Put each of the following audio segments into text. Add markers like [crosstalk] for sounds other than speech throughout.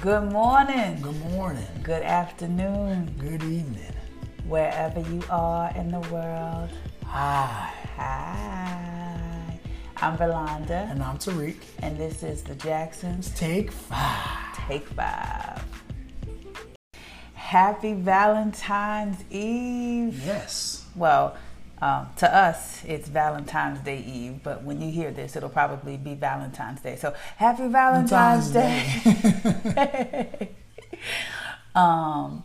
Good morning. Good morning. Good afternoon. Good evening. Wherever you are in the world. Hi. Hi. I'm Verlonda. And I'm Tariq. And this is the Jacksons. Take five. Take five. Happy Valentine's Eve. Yes. Well, um, to us, it's Valentine's Day Eve, but when you hear this, it'll probably be Valentine's Day. So, happy Valentine's, Valentine's Day. [laughs] um,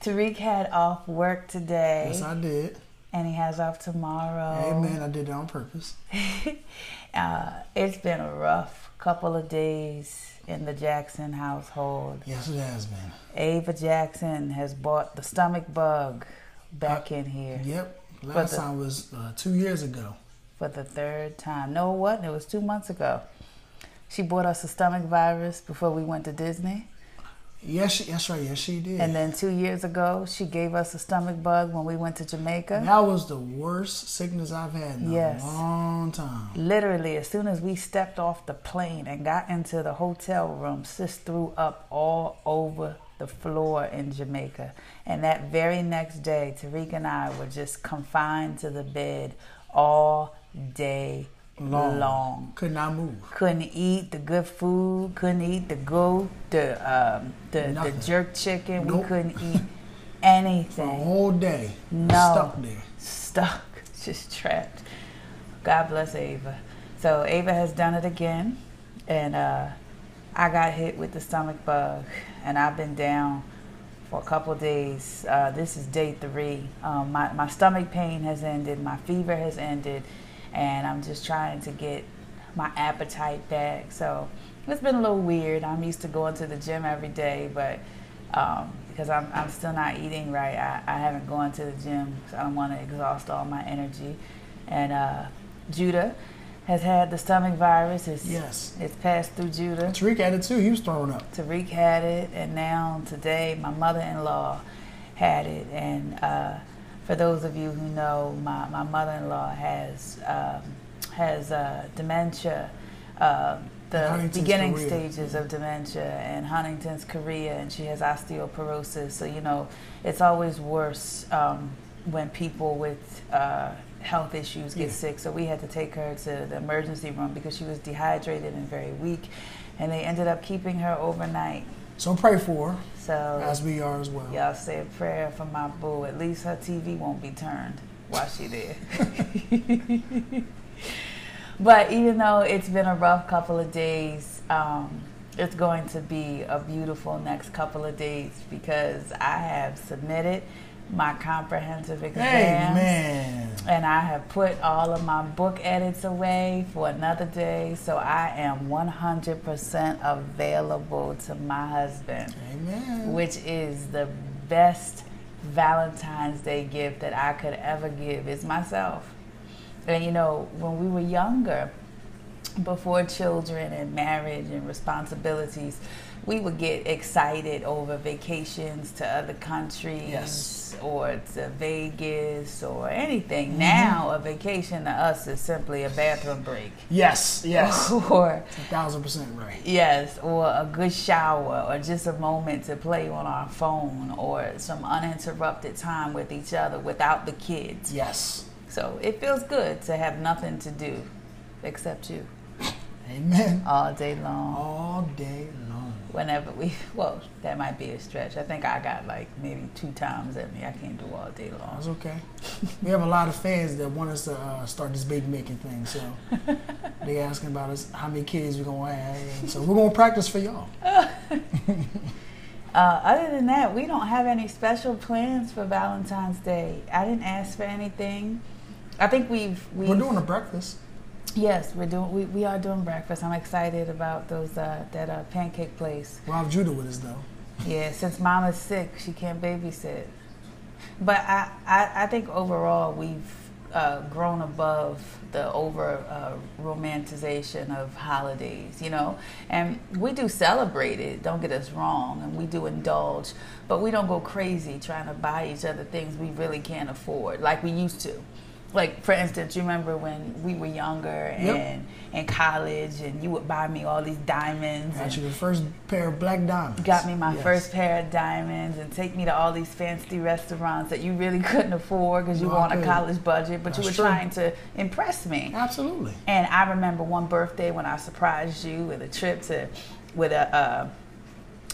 Tariq had off work today. Yes, I did. And he has off tomorrow. Amen. I did it on purpose. [laughs] uh, it's been a rough couple of days in the Jackson household. Yes, it has been. Ava Jackson has brought the stomach bug back uh, in here. Yep. Last the, time was uh, two years ago. For the third time. No, what? It was two months ago. She brought us a stomach virus before we went to Disney. Yes, she, that's right. Yes, she did. And then two years ago, she gave us a stomach bug when we went to Jamaica. That was the worst sickness I've had in yes. a long time. Literally, as soon as we stepped off the plane and got into the hotel room, sis threw up all over the floor in Jamaica. And that very next day, Tariq and I were just confined to the bed all day long. long. Could not move. Couldn't eat the good food. Couldn't eat the goat, the um, the, the jerk chicken. Nope. We couldn't eat [laughs] anything. A whole day. No. Stuck there. Stuck. [laughs] Just trapped. God bless Ava. So Ava has done it again, and uh, I got hit with the stomach bug, and I've been down for a couple days. Uh, this is day three. Um, my, my stomach pain has ended, my fever has ended, and I'm just trying to get my appetite back. So it's been a little weird. I'm used to going to the gym every day, but um, because I'm, I'm still not eating right, I, I haven't gone to the gym because I don't want to exhaust all my energy. And uh, Judah has had the stomach virus. It's, yes. It's passed through Judah. Tariq had it too. He was throwing up. Tariq had it, and now today my mother-in-law had it. And uh, for those of you who know, my, my mother-in-law has um, has uh, dementia. Uh, the beginning chorea. stages of dementia and Huntington's chorea, and she has osteoporosis. So you know, it's always worse um, when people with uh, health issues, get yeah. sick. So we had to take her to the emergency room because she was dehydrated and very weak. And they ended up keeping her overnight. So pray for her. So as we are as well. Y'all say a prayer for my boo. At least her TV won't be turned while she there. [laughs] but even though it's been a rough couple of days, um, it's going to be a beautiful next couple of days because I have submitted my comprehensive exam. Amen. And I have put all of my book edits away for another day, so I am 100% available to my husband. Amen. Which is the best Valentine's Day gift that I could ever give is myself. And you know, when we were younger, before children and marriage and responsibilities, we would get excited over vacations to other countries yes. or to Vegas or anything. Mm-hmm. Now, a vacation to us is simply a bathroom break. Yes, yes. [laughs] or a thousand percent right. Yes, or a good shower or just a moment to play on our phone or some uninterrupted time with each other without the kids. Yes. So it feels good to have nothing to do except you. Amen. All day long. All day long. Whenever we, [laughs] well, that might be a stretch. I think I got like maybe two times at me. I can't do all day long. That's okay. we have a lot of fans that want us to uh, start this baby making thing. So [laughs] they asking about us how many kids we're gonna have. So we're gonna practice for y'all. [laughs] uh, other than that, we don't have any special plans for Valentine's Day. I didn't ask for anything. I think we've, we've we're doing a breakfast. Yes, we're doing. We, we are doing breakfast. I'm excited about those uh, that uh, pancake place. We'll Judah with us though. Yeah, since Mama's sick, she can't babysit. But I, I, I think overall we've uh, grown above the over uh, romanticization of holidays, you know. And we do celebrate it. Don't get us wrong, and we do indulge, but we don't go crazy trying to buy each other things we really can't afford like we used to like for instance, you remember when we were younger and yep. in college, and you would buy me all these diamonds. Got you the first pair of black diamonds. got me my Yes. first pair of diamonds and take me to all these fancy restaurants that you really couldn't afford because you No, were on a college budget, but you were true. trying to impress me. Absolutely. And I remember one birthday when I surprised you with a trip to, with a, uh,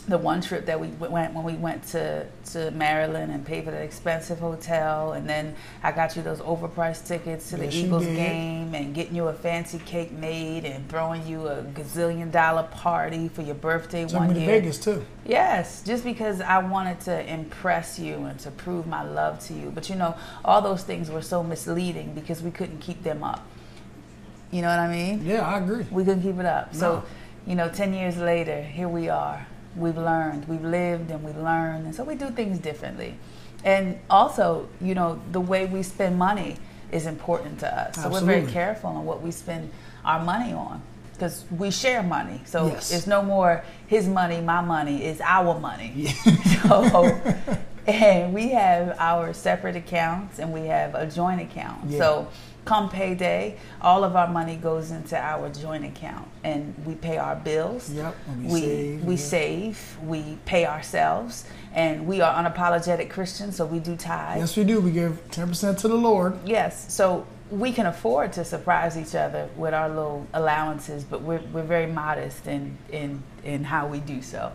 the one trip that we went when we went to, to Maryland and paid for the expensive hotel, and then I got you those overpriced tickets to the Yes, you Eagles game, and getting you a fancy cake made, and throwing you a gazillion dollar party for your birthday Took one me to year. Vegas too. Yes, just because I wanted to impress you and to prove my love to you. But you know, all those things were so misleading because we couldn't keep them up. You know what I mean? Yeah, I agree. We couldn't keep it up. So, you know, 10 years later, here we are. We've learned, we've lived, and we learn. And so we do things differently. And also, you know, the way we spend money is important to us. So we're very careful on what we spend our money on because we share money. So Yes. it's no more his money, my money, it's our money. Yeah. [laughs] So, [laughs] and we have our separate accounts and we have a joint account. Yeah. So, come payday, all of our money goes into our joint account, and we pay our bills. Yep. and We save, we yeah. save, we pay ourselves, and we are unapologetic Christians, so we do tithe. Yes, we do. We give ten percent to the Lord. Yes, so we can afford to surprise each other with our little allowances, but we're, we're very modest in, in, in how we do so.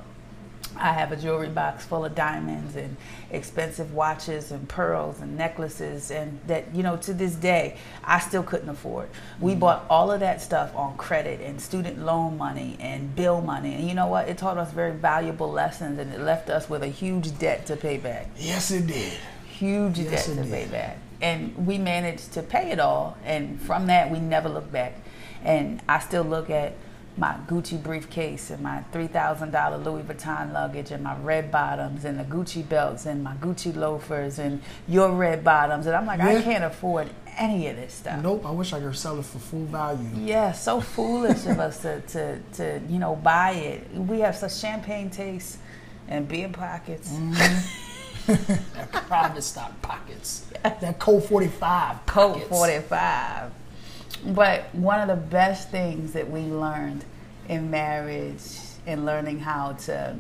I have a jewelry box full of diamonds and expensive watches and pearls and necklaces, and that, you know, to this day, I still couldn't afford. We mm. bought all of that stuff on credit and student loan money and bill money. And you know what? It taught us very valuable lessons, and it left us with a huge debt to pay back Yes, it did. huge Yes, debt to it pay did. back. And we managed to pay it all. And from that, we never looked back. And I still look at my Gucci briefcase and my $3,000 Louis Vuitton luggage and my red bottoms and the Gucci belts and my Gucci loafers and your red bottoms. And I'm like, I can't afford any of this stuff. Nope. I wish I could sell it for full value. Yeah, so foolish of us to, to, to, you know, buy it. We have such champagne taste and beer pockets. Mm-hmm. [laughs] [laughs] That private stock pockets. That Colt 45 Colt pockets. 45. But one of the best things that we learned in marriage and learning how to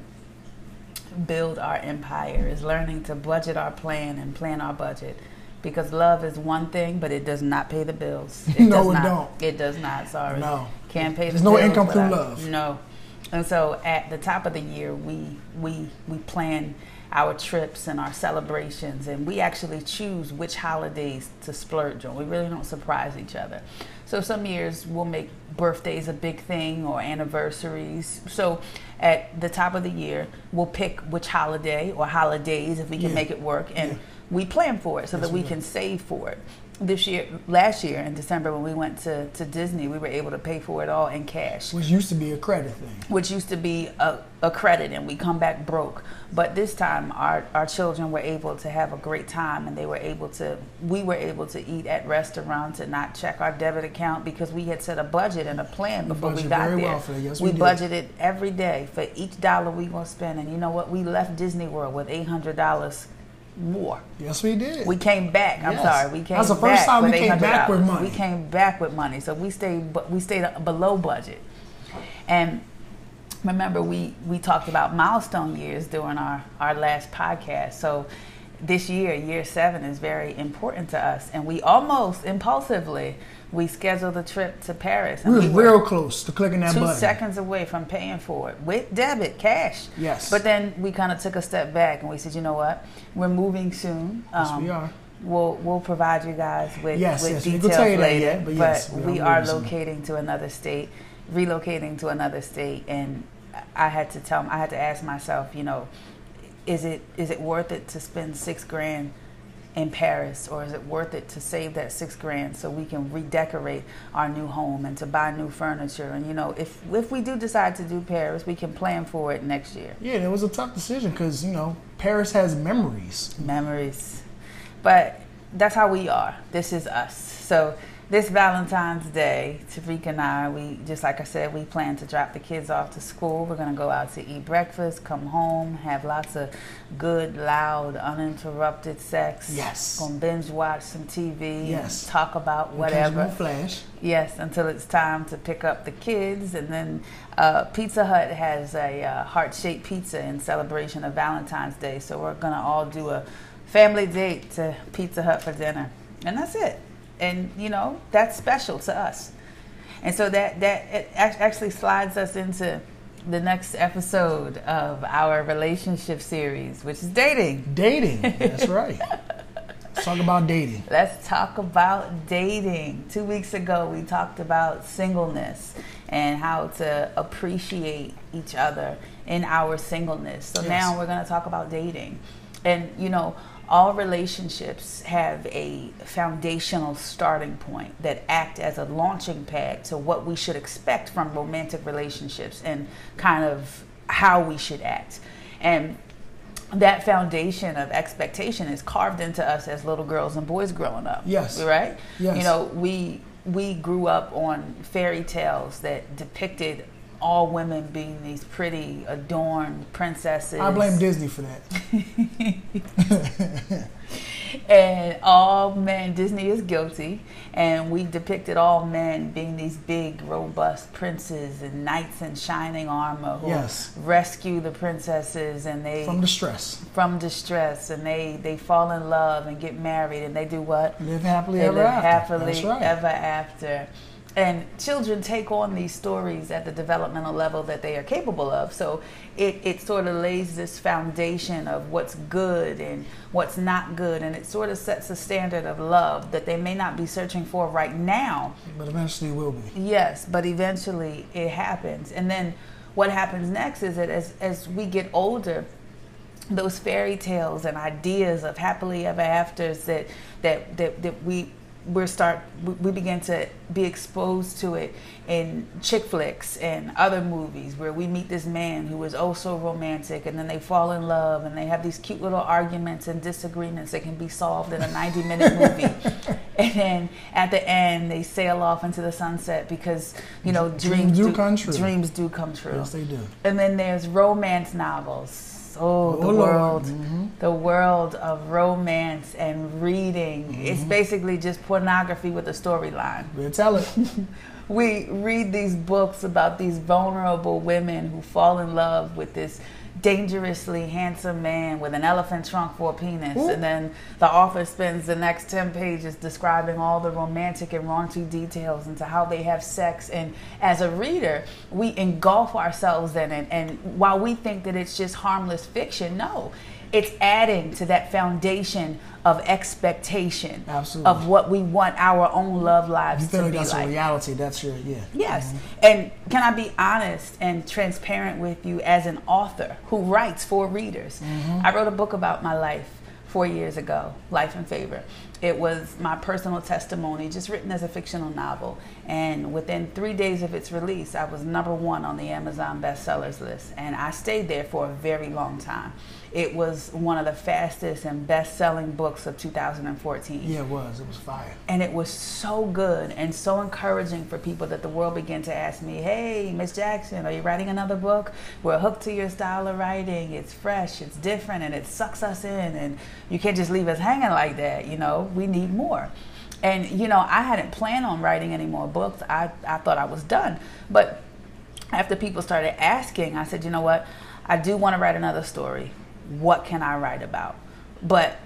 build our empire is learning to budget our plan and plan our budget. Because love is one thing, but it does not pay the bills. [laughs] It No, does it not. don't. It does not. Sorry. No. Can't pay the There's no bills income through love. No. And so at the top of the year, we we we plan our trips and our celebrations, and we actually choose which holidays to splurge on. We really don't surprise each other. So some years we'll make birthdays a big thing or anniversaries. So at the top of the year, we'll pick which holiday or holidays if we can Yeah. make it work, and Yeah. we plan for it so that we we can save for it this year, last year in December when we went to, to Disney, we were able to pay for it all in cash. Which used to be a credit thing. Which used to be a, a credit, and we come back broke. But this time, our, our children were able to have a great time, and they were able to, we were able to eat at restaurants and not check our debit account because we had set a budget and a plan before we, we got there. Well yes, we, we budgeted every day for each dollar we were spending. You know what? We left Disney World with $800 war. Yes, we did. We came back. I'm yes. sorry, we came. That's the first time we came back with money. We came back with money, so we stayed. We stayed below budget, and remember we we talked about milestone years during our our last podcast. So this year, year seven, is very important to us, and we almost impulsively we scheduled the trip to Paris. we was were real close to clicking that two button. seconds away from paying for it with debit cash. Yes. But then we kind of took a step back and we said, you know what? We're moving soon. Yes, Um, we are. We'll we'll provide you guys with, Yes, with yes, details tell you that later. yet, but yes, we we are are moving soon. locating to another state, relocating to another state, and I had to tell I had to ask myself, you know, is it is it worth it to spend six grand in Paris, or is it worth it to save that six grand so we can redecorate our new home and to buy new furniture? And you know, if if we do decide to do Paris, we can plan for it next year. Yeah, it was a tough decision because you know Paris has memories. memories. But that's how we are. This is us. So this Valentine's Day, Tariq and I, we just like I said, we plan to drop the kids off to school. We're gonna go out to eat breakfast, come home, have lots of good, loud, uninterrupted sex. Yes. Gonna binge watch some TV. Yes. Talk about Occasional whatever. flash. Yes, until it's time to pick up the kids, and then uh, Pizza Hut has a uh, heart-shaped pizza in celebration of Valentine's Day. So we're gonna all do a family date to Pizza Hut for dinner, and that's it. And you know that's special to us. And so that that it actually slides us into the next episode of our relationship series, which is dating. Dating. [laughs] That's right. Let's talk about dating. Let's talk about dating. Two weeks ago, we talked about singleness and how to appreciate each other in our singleness. So Yes. now we're going to talk about dating. And, you know, all relationships have a foundational starting point that act as a launching pad to what we should expect from romantic relationships and kind of how we should act. And that foundation of expectation is carved into us as little girls and boys growing up. Yes. Right? Yes. You know, we we grew up on fairy tales that depicted all women being these pretty adorned princesses. I blame Disney for that. [laughs] [laughs] and all men disney is guilty and we depicted all men being these big robust princes and knights in shining armor who Yes. rescue the princesses and they From distress. from distress and they they fall in love and get married and they do what Live happily they ever live after. happily right. ever after and children take on these stories at the developmental level that they are capable of so it, it sort of lays this foundation of what's good and what's not good and it sort of sets a standard of love that they may not be searching for right now But eventually will be. Yes, but eventually it happens. And then what happens next is that as, as we get older, those fairy tales and ideas of happily ever afters that that that, that we we start we- begin to be exposed to it in chick flicks and other movies where we meet this man who is oh also romantic and then they fall in love and they have these cute little arguments and disagreements that can be solved in a 90 minute movie [laughs] and then at the end they sail off into the sunset because you know Dreams dreams, do come true. dreams do come true Yes, they do. and then there's romance novels. Oh, the Oh, world, Mhm. the world of romance and reading. It's Mm-hmm. basically just pornography with a storyline. We'll tell it. [laughs] We read these books about these vulnerable women who fall in love with this dangerously handsome man with an elephant trunk for a penis. Ooh. And then the author spends the next 10 pages describing all the romantic and raunchy details into how they have sex. And as a reader, we engulf ourselves in it. And while we think that it's just harmless fiction, no. It's adding to that foundation of expectation Absolutely. of what we want our own love lives You feel to like be that's like. a reality. That's your, yeah. Yes. Mm-hmm. And can I be honest and transparent with you as an author who writes for readers? Mm-hmm. I wrote a book about my life four years ago, Life in Favor. It was my personal testimony, just written as a fictional novel. And within three days of its release, I was number one on the Amazon bestsellers list. And I stayed there for a very long time. It was one of the fastest and best selling books of 2014 Yeah, it was. It was fire. and it was so good and so encouraging for people that the world began to ask me, "Hey, Miss Jackson, are you writing another book? We're hooked to your style of writing. It's fresh, it's different, and it sucks us in. And you can't just leave us hanging like that. You know, we need more." And you know, I hadn't planned on writing any more books. I I thought I was done, but after people started asking, I said, "You know what? I do want to write another story. What can I write about?" But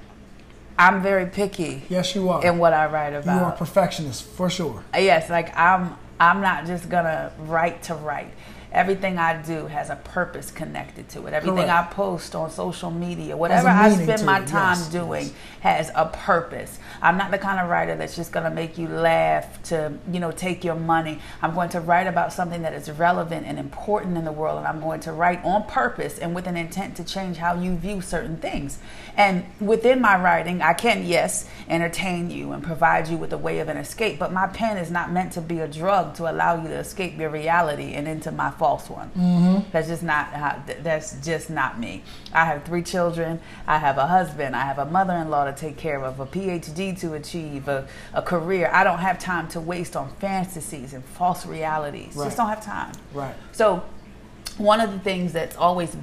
I'm very picky Yes, you are. in what I write about. you are a perfectionist for sure. yes, like I'm I'm not just gonna write to write. Everything I do has a purpose connected to it. Everything Correct. I post on social media, whatever I spend my time yes, doing yes. has a purpose. I'm not the kind of writer that's just going to make you laugh to, you know, take your money. I'm going to write about something that is relevant and important in the world and I'm going to write on purpose and with an intent to change how you view certain things. And within my writing, I can yes, entertain you and provide you with a way of an escape, but my pen is not meant to be a drug to allow you to escape your reality and into my false one. Mm-hmm. That's just not how, that's just not me. I have three children. I have a husband. I have a mother-in-law to take care of, a PhD to achieve, a, a career. I don't have time to waste on fantasies and false realities. Right. Just don't have time. Right. So, one of the things that's always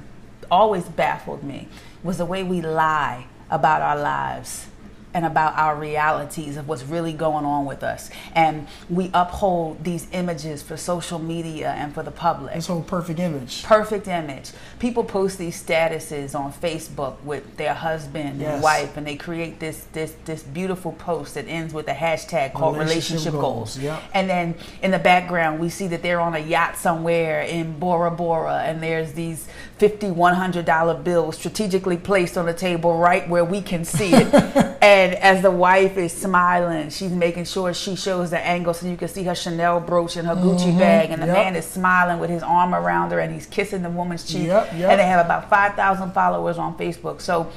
always baffled me was the way we lie about our lives and about our realities of what's really going on with us. And we uphold these images for social media and for the public. This whole perfect image. Perfect image. People post these statuses on Facebook with their husband Yes. and wife, and they create this this this beautiful post that ends with a hashtag called Relationship relationship, goals. goals, yep. And then in the background, we see that they're on a yacht somewhere in Bora Bora, and there's these fifty, one hundred dollar bills strategically placed on the table right where we can see it. [laughs] and as the wife is smiling, she's making sure she shows the angle so you can see her Chanel brooch and her mm-hmm. Gucci bag, and the yep. man is smiling with his arm around her, and he's kissing the woman's cheek. Yep, yep. And they have about five thousand followers on Facebook. So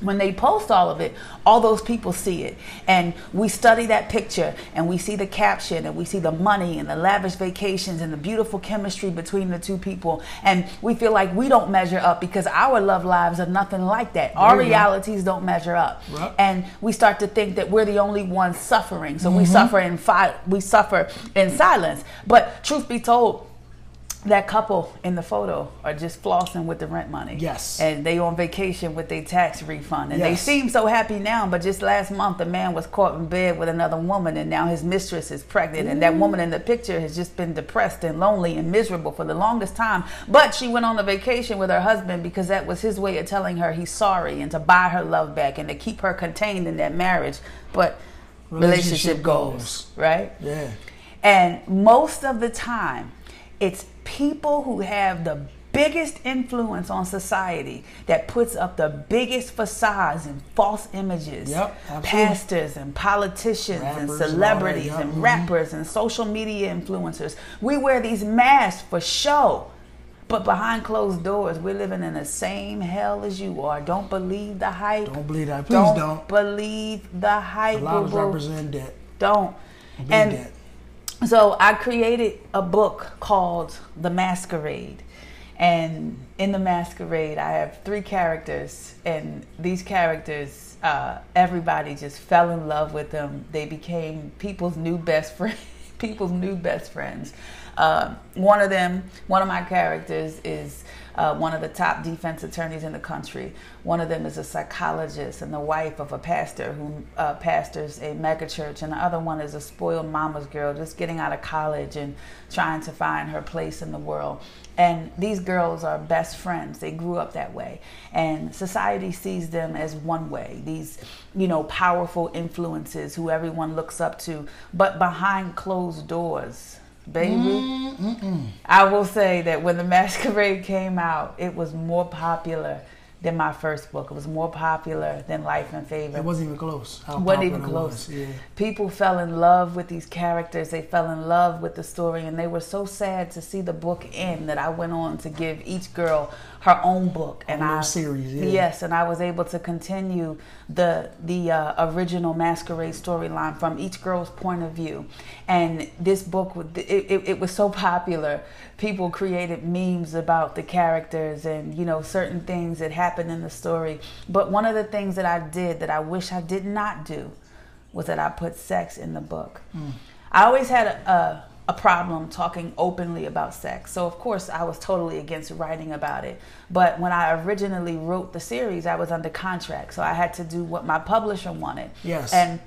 when they post all of it, all those people see it. And we study that picture and we see the caption and we see the money and the lavish vacations and the beautiful chemistry between the two people. And we feel like we don't measure up because our love lives are nothing like that. Our go. realities don't measure up. Right. And we start to think that we're the only ones suffering. So we mm-hmm. suffer in fi- we suffer in silence. But truth be told, that couple in the photo are just flossing with the rent money. Yes. And they on vacation with their tax refund. And they seem so happy now, but just last month the man was caught in bed with another woman and now his mistress is pregnant. And that woman in the picture has just been depressed and lonely and miserable for the longest time. But she went on the vacation with her husband because that was his way of telling her he's sorry and to buy her love back and to keep her contained in that marriage. But relationship, Relationship goals, goals. right? Yeah. And most of the time, it's people who have the biggest influence on society that puts up the biggest facades and false images. Yep, pastors and politicians Rappers and and celebrities yep, and mhm. rappers and social media influencers. We wear these masks for show. But behind closed doors, we're living in the same hell as you are. Don't believe the hype. Don't believe that. Please don't, don't. believe the hype. A lot of boo-boo. represent debt. Don't. And debt. So I created a book called The Masquerade. And in The Masquerade, I have three characters, and these characters, uh, everybody just fell in love with them. They became people's new best friends. [laughs] People's new best friends. Uh, one of them, one of my characters, is uh, one of the top defense attorneys in the country. One of them is a psychologist and the wife of a pastor who uh, pastors a megachurch, and the other one is a spoiled mama's girl just getting out of college and trying to find her place in the world. And these girls are best friends. They grew up that way. And society sees them as one way, these, you know, powerful influences who everyone looks up to. But behind closed doors, baby, I will say that when The Masquerade came out, it was more popular than my first book. It was more popular than Life and Favor. It wasn't even close. How wasn't even close. was, Yeah. People fell in love with these characters. They fell in love with the story, and they were so sad to see the book end that I went on to give each girl her own book, and I series, yeah. yes, and I was able to continue the the uh, original masquerade storyline from each girl's point of view. And this book, it, it, it was so popular. People created memes about the characters and you know certain things that happened in the story. But one of the things that I did that I wish I did not do was that I put sex in the book. I always had a, a, a problem talking openly about sex. So, of course, I was totally against writing about it. But when I originally wrote the series, I was under contract. So I had to do what my publisher wanted. Yes. And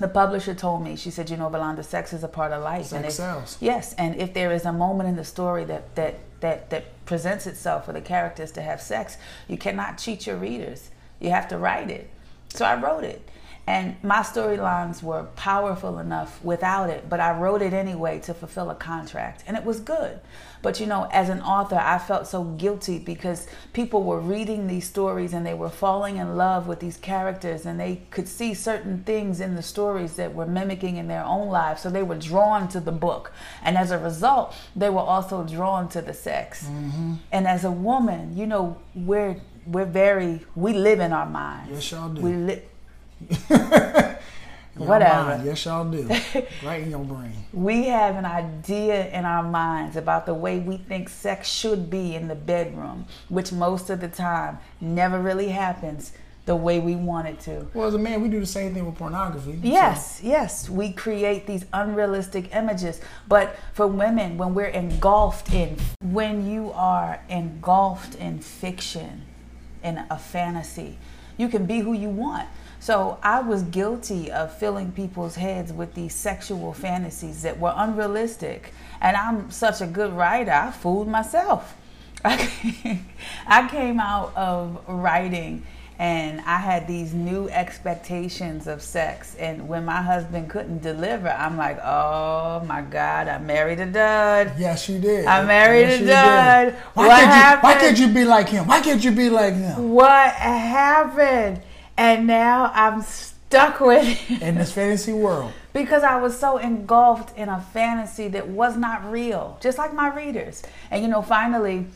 the publisher told me, she said, you know, Verlonda, sex is a part of life. and Sex if, sells. Yes, and if there is a moment in the story that that that that presents itself for the characters to have sex, you cannot cheat your readers. You have to write it. So I wrote it. And my storylines were powerful enough without it, but I wrote it anyway to fulfill a contract. And it was good. But you know, as an author, I felt so guilty because people were reading these stories and they were falling in love with these characters and they could see certain things in the stories that were mimicking in their own lives. So they were drawn to the book. And as a result, they were also drawn to the sex. Mm-hmm. And as a woman, you know, we're we're very we live in our minds. Yes, y'all do. We live [laughs] Whatever. mind. Yes, y'all do. [laughs] right in your brain. we have an idea in our minds about the way we think sex should be in the bedroom, which most of the time never really happens the way we want it to. Well, as a man, we do the same thing with pornography. so- Yes, yes, we create these unrealistic images. But for women, when we're engulfed in, when you are engulfed in fiction, in a fantasy, you can be who you want. So I was guilty of filling people's heads with these sexual fantasies that were unrealistic. And I'm such a good writer, I fooled myself. [laughs] I came out of writing and I had these new expectations of sex. And when my husband couldn't deliver, I'm like, oh my God, I married a dud. Yes, you did. I married yes, a dud. Why What can't you? Why can't you be like him? Why can't you be like him? What happened? And now I'm stuck with it. In this fantasy world, because I was so engulfed in a fantasy that was not real, just like my readers. And you know, finally,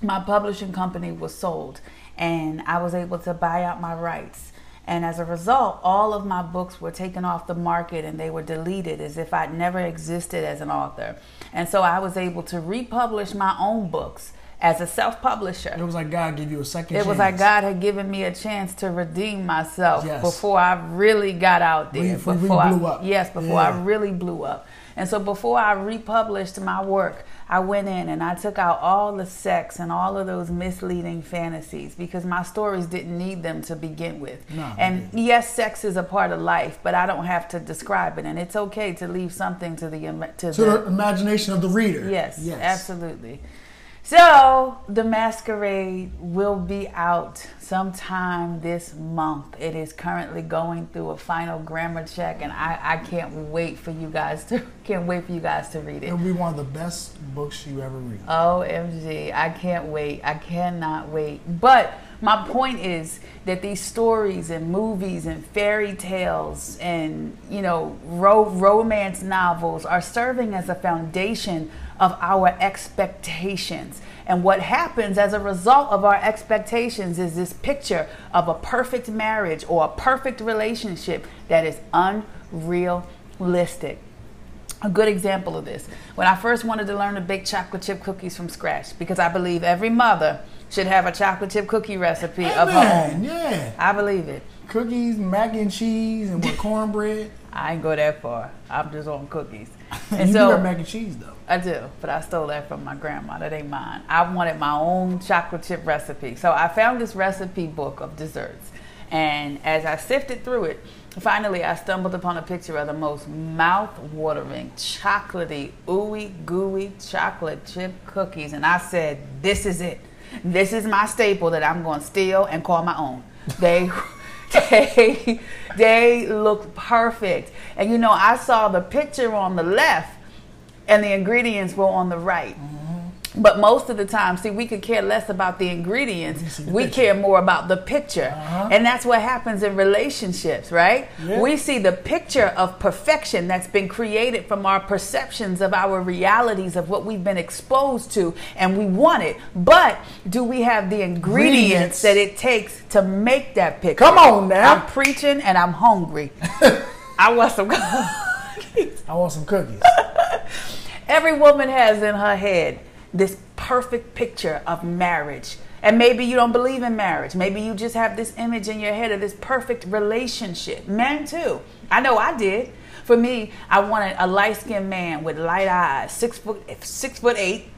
my publishing company was sold, and I was able to buy out my rights. And as a result, all of my books were taken off the market and they were deleted as if I'd never existed as an author. And so I was able to republish my own books as a self publisher. it was like God give you a second. It was like God had given me a chance to redeem myself Yes. before I really got out there. Before before I, blew up. Yes, before I really blew up. And so before I republished my work, I went in and I took out all the sex and all of those misleading fantasies because my stories didn't need them to begin with. No, and yes, sex is a part of life, but I don't have to describe it. And it's okay to leave something to the to, to the, the imagination of the reader. Yes, yes, absolutely. So, The Masquerade will be out sometime this month. It is currently going through a final grammar check, and I, I can't wait for you guys to [laughs] can't wait for you guys to read it. It'll be one of the best books you ever read. OMG, I can't wait. I cannot wait. But my point is that these stories and movies and fairy tales and, you know, ro- romance novels are serving as a foundation of our expectations. And what happens as a result of our expectations is this picture of a perfect marriage or a perfect relationship that is unrealistic a good example of this. When I first wanted to learn to bake chocolate chip cookies from scratch, because I believe every mother should have a chocolate chip cookie recipe of her own. yeah. I believe it. Cookies, mac and cheese, and with [laughs] cornbread. I ain't go that far. I'm just on cookies. [laughs] And you so do got mac and cheese though. I do, but I stole that from my grandma. That ain't mine. I wanted my own chocolate chip recipe. So I found this recipe book of desserts. And as I sifted through it, finally I stumbled upon a picture of the most mouth watering, chocolatey, ooey gooey chocolate chip cookies. And I said, This is it. This is my staple that I'm going to steal and call my own. They. [laughs] They, they look perfect. And you know, I saw the picture on the left and the ingredients were on the right. But most of the time, see, we could care less about the ingredients. we picture. care more about the picture. Uh-huh. And that's what happens in relationships, right? Yeah. We see the picture of perfection that's been created from our perceptions of our realities of what we've been exposed to, and we want it. But do we have the ingredients Ingredients. that it takes to make that picture? Come on now. I'm preaching and I'm hungry. I want some. I want some cookies. [laughs] Every woman has in her head this perfect picture of marriage. And maybe you don't believe in marriage. Maybe you just have this image in your head of this perfect relationship. Men too. I know I did. For me, I wanted a light skinned man with light eyes, six foot six foot eight,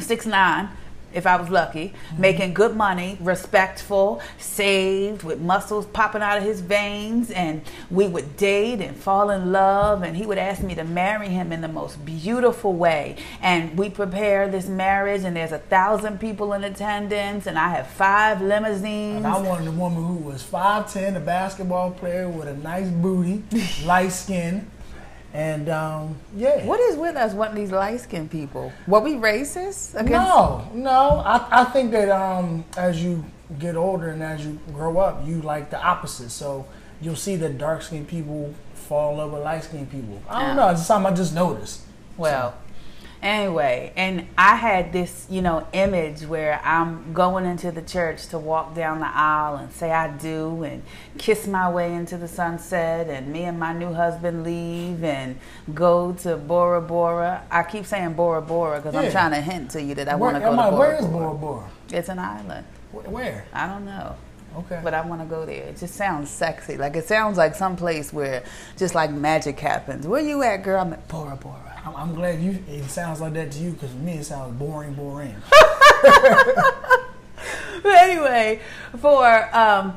six nine, if I was lucky, making good money, respectful, saved, with muscles popping out of his veins, and we would date and fall in love, and he would ask me to marry him in the most beautiful way. And we prepare this marriage, and there's a thousand people in attendance, and I have five limousines. And I wanted a woman who was 5'10, a basketball player with a nice booty, [laughs] light skin, and um, yeah. What is with us wanting these light skinned people? Were we racist? against- No, no. I, I think that um, as you get older and as you grow up, you like the opposite. So you'll see that dark skinned people fall in love with light skinned people. I don't know. It's something I just noticed. Well, Anyway, and I had this, you know, image where I'm going into the church to walk down the aisle and say I do and kiss my way into the sunset and me and my new husband leave and go to Bora Bora. I keep saying Bora Bora because Yeah. I'm trying to hint to you that I want to go to Bora where is Bora. Bora Bora? It's an island. Where? I don't know. Okay. But I want to go there. It just sounds sexy. Like it sounds like some place where just like magic happens. Where you at, girl? I'm at Bora Bora. I'm, I'm glad you. It sounds like that to you because me it sounds boring, boring. [laughs] But anyway, for um,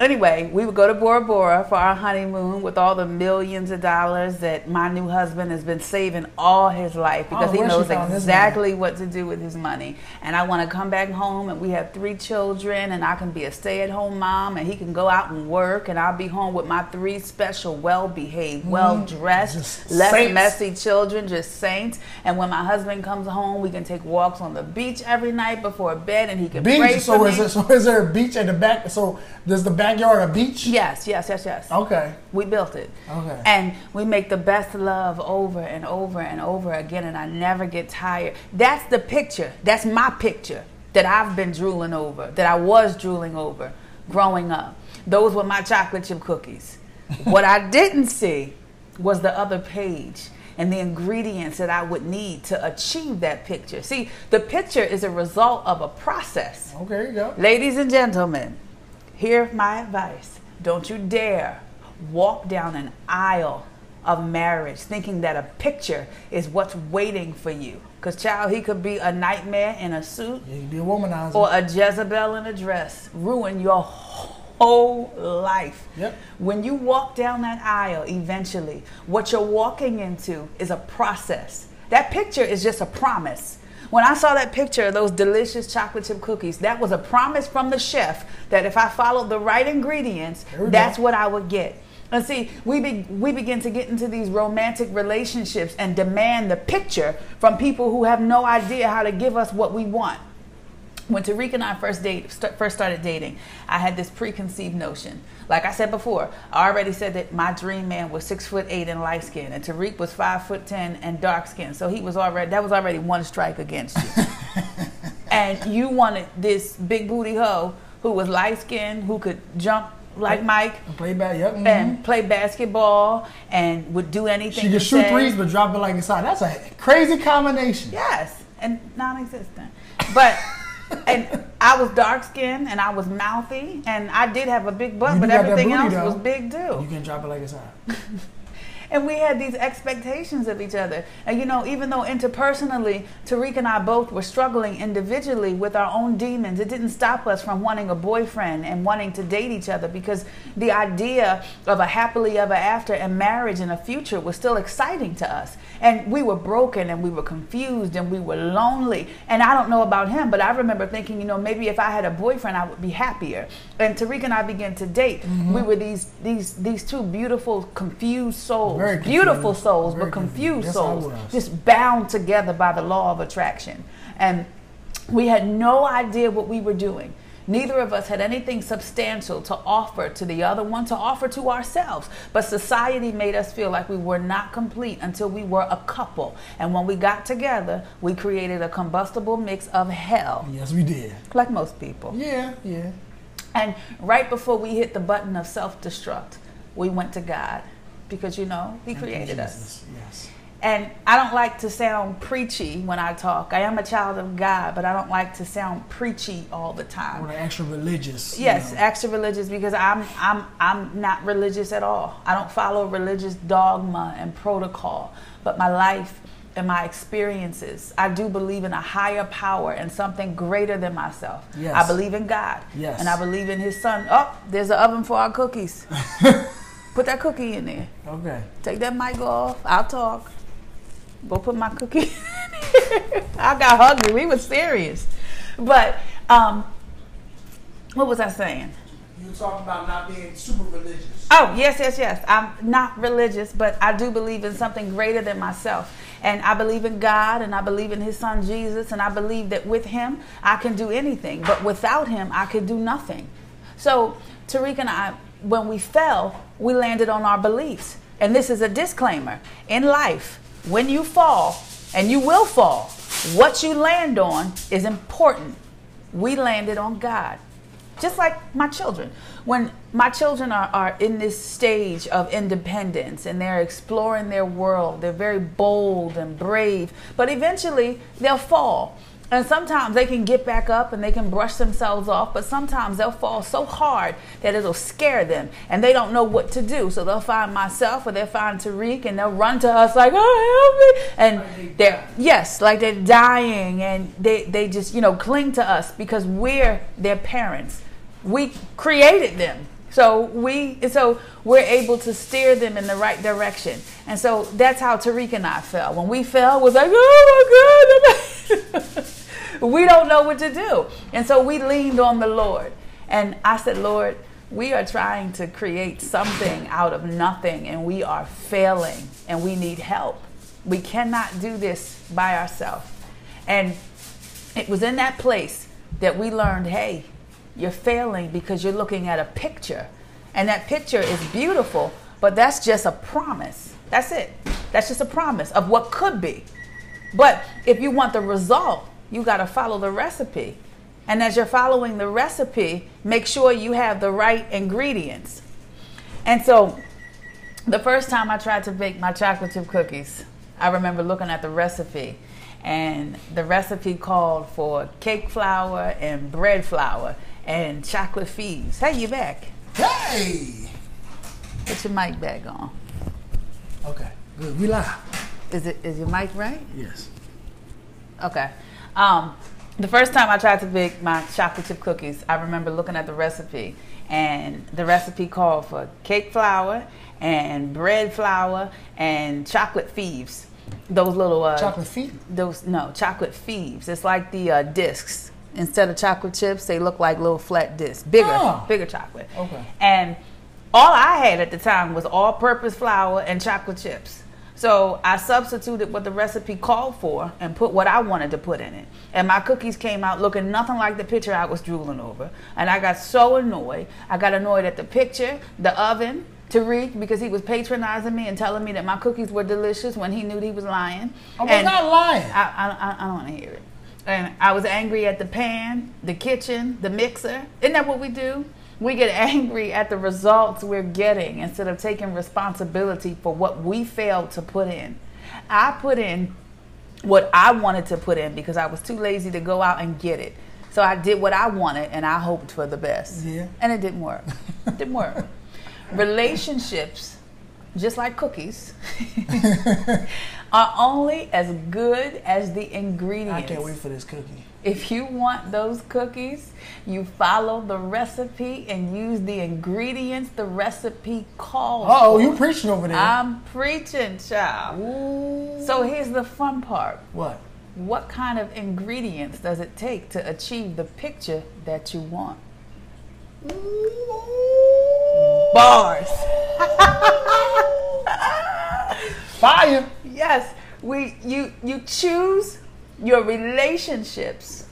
anyway, we would go to Bora Bora for our honeymoon with all the millions of dollars that my new husband has been saving all his life because Oh, he knows exactly what to do with his money. And I want to come back home and we have three children and I can be a stay-at-home mom and he can go out and work and I'll be home with my three special, well-behaved, well-dressed, Mm-hmm. Just less saints. messy children, just saints. And when my husband comes home, we can take walks on the beach every night before bed and he can pray Beach. So for is me. it? So is there a beach at the back? So does the backyard a beach? Yes, yes, yes, yes. Okay. We built it. Okay. And we make the best love over and over and over again, and I never get tired. That's the picture. That's my picture that I've been drooling over, that I was drooling over growing up. Those were my chocolate chip cookies. [laughs] what I didn't see was the other page and the ingredients that I would need to achieve that picture. See, the picture is a result of a process. Okay. There you go. Ladies and gentlemen, hear my advice. Don't you dare walk down an aisle of marriage thinking that a picture is what's waiting for you. Because, child, he could be a nightmare in a suit can be a womanizer. or a Jezebel in a dress, ruin your whole life. Yep. When you walk down that aisle, eventually, what you're walking into is a process. That picture is just a promise. When I saw that picture of those delicious chocolate chip cookies, that was a promise from the chef that if I followed the right ingredients, that's go. what I would get. And see, we be, we begin to get into these romantic relationships and demand the picture from people who have no idea how to give us what we want when Tariq and I first date st- first started dating, I had this preconceived notion. Like I said before, I already said that my dream man was six foot eight and light skin, and Tariq was five foot ten and dark skin. So he was already that was already one strike against you. [laughs] and you wanted this big booty hoe who was light skinned, who could jump like Mike Play back. Yep. mhm. and play basketball and would do anything. She can shoot say. threes but drop it like it's hot. That's a crazy combination. Yes, and non-existent. But and I was dark skinned and I was mouthy and I did have a big butt, You but do got that everything else though. was big too. You can drop it like it's hot. [laughs] And we had these expectations of each other. And you know, even though interpersonally, Tariq and I both were struggling individually with our own demons, it didn't stop us from wanting a boyfriend and wanting to date each other because the idea of a happily ever after and marriage and a future was still exciting to us. And we were broken and we were confused and we were lonely. And I don't know about him, but I remember thinking, you know, maybe if I had a boyfriend, I would be happier. And Tariq and I began to date. Mm-hmm. We were these these these two beautiful, confused souls, Very beautiful souls, Very but confused. Yes, souls, just bound together by the law of attraction. And we had no idea what we were doing. Neither of us had anything substantial to offer to the other one, to offer to ourselves. But society made us feel like we were not complete until we were a couple. And when we got together, we created a combustible mix of hell, Yes, we did. like most people. Yeah, yeah. And right before we hit the button of self destruct, we went to God because, you know, He you, created us. Yes. And I don't like to sound preachy when I talk. I am a child of God, but I don't like to sound preachy all the Or time. like extra religious. you Yes, know. extra religious because I'm I'm I'm not religious at all. I don't follow religious dogma and protocol, but my life and my experiences, I do believe in a higher power and something greater than myself. Yes. I believe in God. Yes. And I believe in his son. Oh, there's an oven for our cookies. [laughs] Put that cookie in there. Okay. Take that mic off. I'll talk. Go put my cookie. [laughs] I got hungry. We were serious, but um, what was I saying? You were talking about not being super religious. Oh yes, yes, yes. I'm not religious, but I do believe in something greater than myself, and I believe in God, and I believe in His Son Jesus, and I believe that with Him I can do anything, but without Him I could do nothing. So Tariq and I, when we fell, we landed on our beliefs, and this is a disclaimer in life: when you fall, and you will fall. What you land on is important. We landed on God. Just like my children. When my children are, are in this stage of independence and they're exploring their world, they're very bold and brave, but eventually they'll fall. And sometimes they can get back up and they can brush themselves off, but sometimes they'll fall so hard that it'll scare them and they don't know what to do. So they'll find myself or they'll find Tariq and they'll run to us like, oh, help me. And they're, yes, like they're dying and they, they just, you know, cling to us because we're their parents. We created them. So we so we're able to steer them in the right direction. And so that's how Tariq and I fell. When we fell, was like, oh my God. [laughs] we don't know what to do. And so we leaned on the Lord. And I said, Lord, we are trying to create something out of nothing and we are failing and we need help. We cannot do this by ourselves. And it was in that place that we learned hey, you're failing because you're looking at a picture. And that picture is beautiful, but that's just a promise. That's it. That's just a promise of what could be. But if you want the result, you got to follow the recipe. And as you're following the recipe, make sure you have the right ingredients. And so, the first time I tried to bake my chocolate chip cookies, I remember looking at the recipe, and the recipe called for cake flour and bread flour and chocolate fèves. Hey, you back? Hey! Put your mic back on. Okay, good. We live. Is it is your mic right? Yes. Okay. Um, the first time I tried to bake my chocolate chip cookies, I remember looking at the recipe, and the recipe called for cake flour and bread flour and chocolate fèves. Those little uh, Chocolate feet? Those no chocolate fèves. It's like the uh, discs. Instead of chocolate chips, they look like little flat discs, bigger, Oh. bigger chocolate. Okay. And all I had at the time was all-purpose flour and chocolate chips. So I substituted what the recipe called for and put what I wanted to put in it. And my cookies came out looking nothing like the picture I was drooling over. And I got so annoyed. I got annoyed at the picture, the oven, Tariq, because he was patronizing me and telling me that my cookies were delicious when he knew he was lying. Oh, I was And not lying. I, I, I- I don't want to hear it. And I was angry at the pan, the kitchen, the mixer. Isn't that what we do? We get angry at the results we're getting instead of taking responsibility for what we failed to put in. I put in what I wanted to put in because I was too lazy to go out and get it. So I did what I wanted and I hoped for the best. Yeah. And it didn't work. It didn't work. [laughs] Relationships, just like cookies, [laughs] are only as good as the ingredients. I can't wait for this cookie. If you want those cookies, you follow the recipe and use the ingredients the recipe calls. Oh, you preaching over there. I'm preaching, child. Ooh. So here's the fun part. what? What kind of ingredients does it take to achieve the picture that you want? Bars. [laughs] Fire. Yes, we you you choose your relationships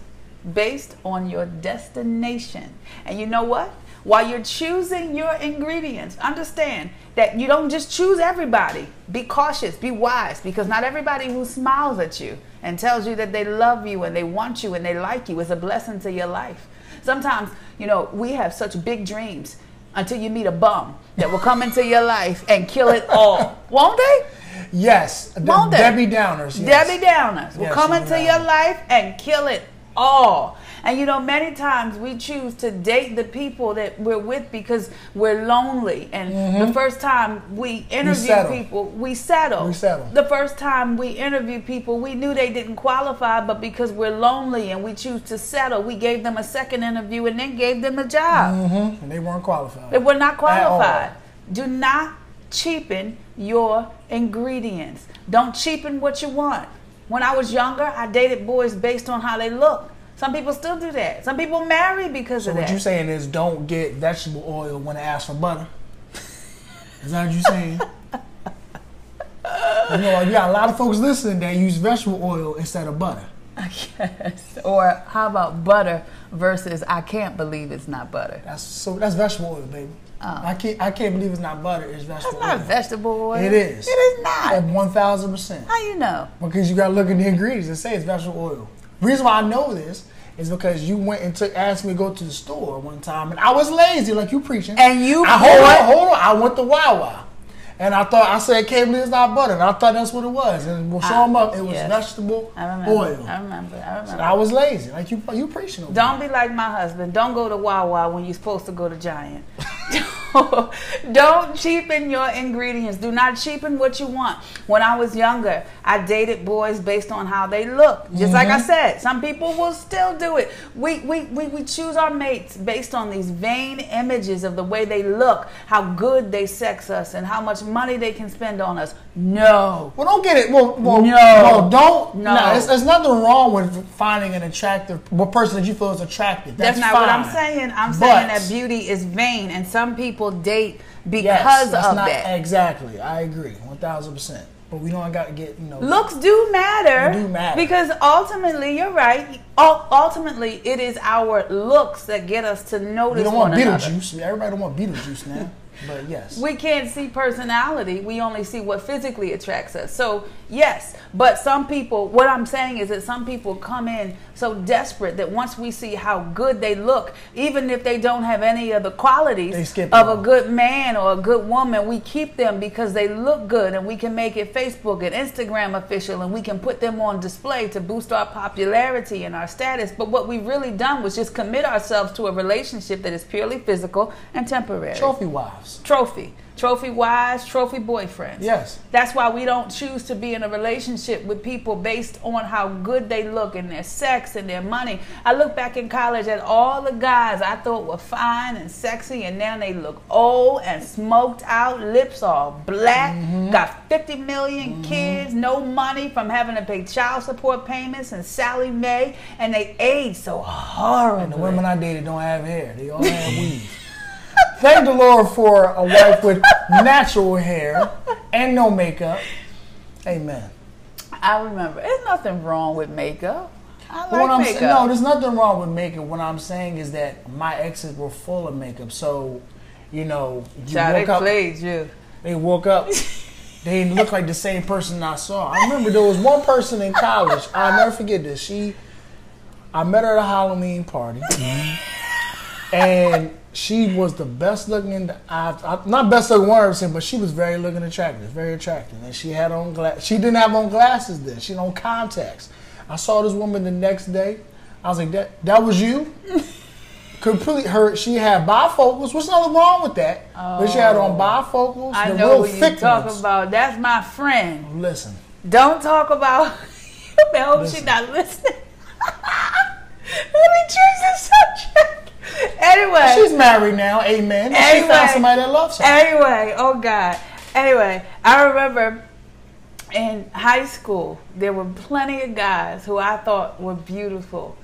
based on your destination. And you know what? While you're choosing your ingredients, understand that you don't just choose everybody. Be cautious, be wise, because not everybody who smiles at you and tells you that they love you and they want you and they like you is a blessing to your life. Sometimes, you know, we have such big dreams until you meet a bum that will come into your life and kill it all. [laughs] Won't they? Yes. Won't they? Debbie Downers. Yes. Debbie Downers will Yes, come into your life and kill it all. And you know, many times we choose to date the people that we're with because we're lonely. And the first time we interview Mm-hmm. people, we settle. We settle. The first time we interview people, we knew they didn't qualify, but because we're lonely and we choose to settle, we gave them a second interview and then gave them a job. Mm-hmm. And they weren't qualified. They were not qualified. Do not cheapen your ingredients. Don't cheapen what you want. When I was younger, I dated boys based on how they look. Some people still do that. Some people marry because So of that. what that. you saying is don't get vegetable oil when they ask for butter. Is that what you're saying? [laughs] you know, you got a lot of folks listening that use vegetable oil instead of butter. I guess. Or how about butter versus I can't believe it's not butter? That's so that's vegetable oil, baby. Oh. I can't. I can't believe it's not butter. It's vegetable. That's not oil. vegetable oil. It is. It is not. At one thousand percent. How you know? Because you got to look at the ingredients and say it's vegetable oil. reason why I know this is because you went and took asked me to go to the store one time, and I was lazy, like you preaching. And you I, hold on, hold on. I went to Wawa. And I thought I said can't not butter. And I thought that's what it was. And we'll show I- them up. It was yes. vegetable I remember. oil. I remember. I remember. I was lazy. Like you, you preaching. over Don't be like my husband. Don't go to Wawa when you're supposed to go to Giant. [laughs] [laughs] Don't cheapen your ingredients. Do not cheapen what you want. When I was younger, I dated boys based on how they look. Just like I mm-hmm. said, some people will still do it. We, we, we, we choose our mates based on these vain images of the way they look, how good they sex us, and how much money they can spend on us. No. Well, don't get it. Well, well No. well, don't. No. No, it's, there's nothing wrong with finding an attractive, a person that you feel is attractive. That's, That's, not what I'm saying. I'm But- saying that beauty is vain, and some people date because Yes, that's of not- that. Exactly, I agree, one thousand percent. But we don't got to get you know. Looks do matter. Do matter. Because ultimately, you're right. Ultimately, it is our looks that get us to notice we don't want another. Beetlejuice. Everybody don't want Beetlejuice now. But yes, We can't see personality. We only see what physically attracts us. So, yes, but some people, what I'm saying is that some people come in so desperate that once we see how good they look, even if they don't have any of the qualities of a good man or a good woman, we keep them because they look good and we can make it Facebook and Instagram official and we can put them on display to boost our popularity and our status. But what we've really done was just commit ourselves to a relationship that is purely physical and temporary trophy wives. Trophy. Trophy wives trophy boyfriends. Yes. that's why we don't choose to be in a relationship with people based on how good they look and their sex and their money. I look back in college at all the guys i thought were fine and sexy and now they look old and smoked out lips all black Mm-hmm. got 50 million kids no money from having to pay child support payments and Sallie Mae and they age so horribly And the women I dated don't have hair; they all have weave. Thank the Lord for a wife with natural hair and no makeup. Amen. I remember. There's nothing wrong with makeup. I like what I'm makeup. saying, no, there's nothing wrong with makeup. What I'm saying is that my exes were full of makeup, so you know, you Child, they woke up, played you. they woke up, they didn't look like the same person I saw. I remember there was one person in college. I'll never forget this. She, I met her at a Halloween party, [laughs] and she was the best looking. I've, I, not best looking one ever seen but she was very looking attractive, very attractive. And she had on glass. She didn't have on glasses then. She had on contacts. I saw this woman the next day. I was like, that that was you. [laughs] Completely her. She had bifocals. What's nothing wrong with that? But she had on oh, bifocals. I the know real what you talk ones. about. That's my friend. Listen, Don't talk about. [laughs] I hope she's not listening. [laughs] Let me choose the subject. Anyway. she's married now. Amen. And She found somebody that loves her. Anyway, oh God. Anyway, I remember in high school there were plenty of guys who I thought were beautiful,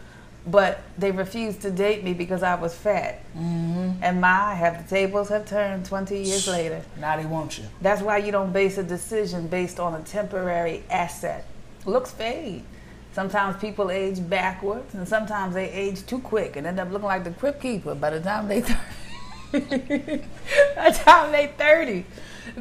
but they refused to date me because I was fat. Mm-hmm. And my, have the tables have turned 20 years later. Now they want you. That's why you don't base a decision based on a temporary asset. Looks fade. Sometimes people age backwards, and sometimes they age too quick and end up looking like the crypt keeper by the time they 30. [laughs] by the time they 30.